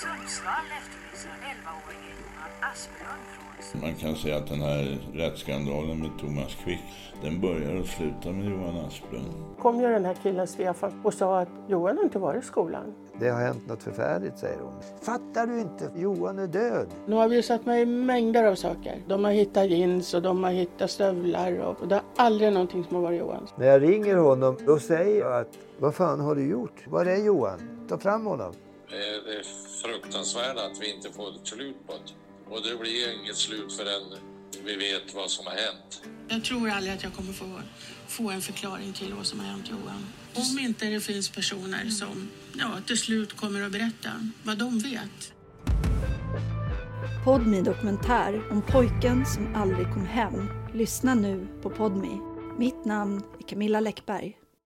Sundsvall efterlyser 11-åringen Johan Asplund från Man kan säga att den här rättsskandalen med Thomas Quick, den börjar och slutar med Johan Asplund. kom ju den här killen Stefan och sa att Johan har inte varit i skolan. Det har hänt något förfärligt, säger hon. Fattar du inte? Johan är död. De har visat mig mängder av saker. De har hittat jeans och de har hittat stövlar och det är aldrig någonting som har varit Johans. När jag ringer honom, då säger jag att vad fan har du gjort? Var är Johan? Ta fram honom. Det är det fruktansvärda att vi inte får ett slut på det. Och det blir inget slut förrän vi vet vad som har hänt. Jag tror aldrig att jag kommer få, få en förklaring till vad som har hänt Johan. Om inte det finns personer som ja, till slut kommer att berätta vad de vet. Podmi dokumentär om pojken som aldrig kom hem. Lyssna nu på Podmi. Mitt namn är Camilla Läckberg.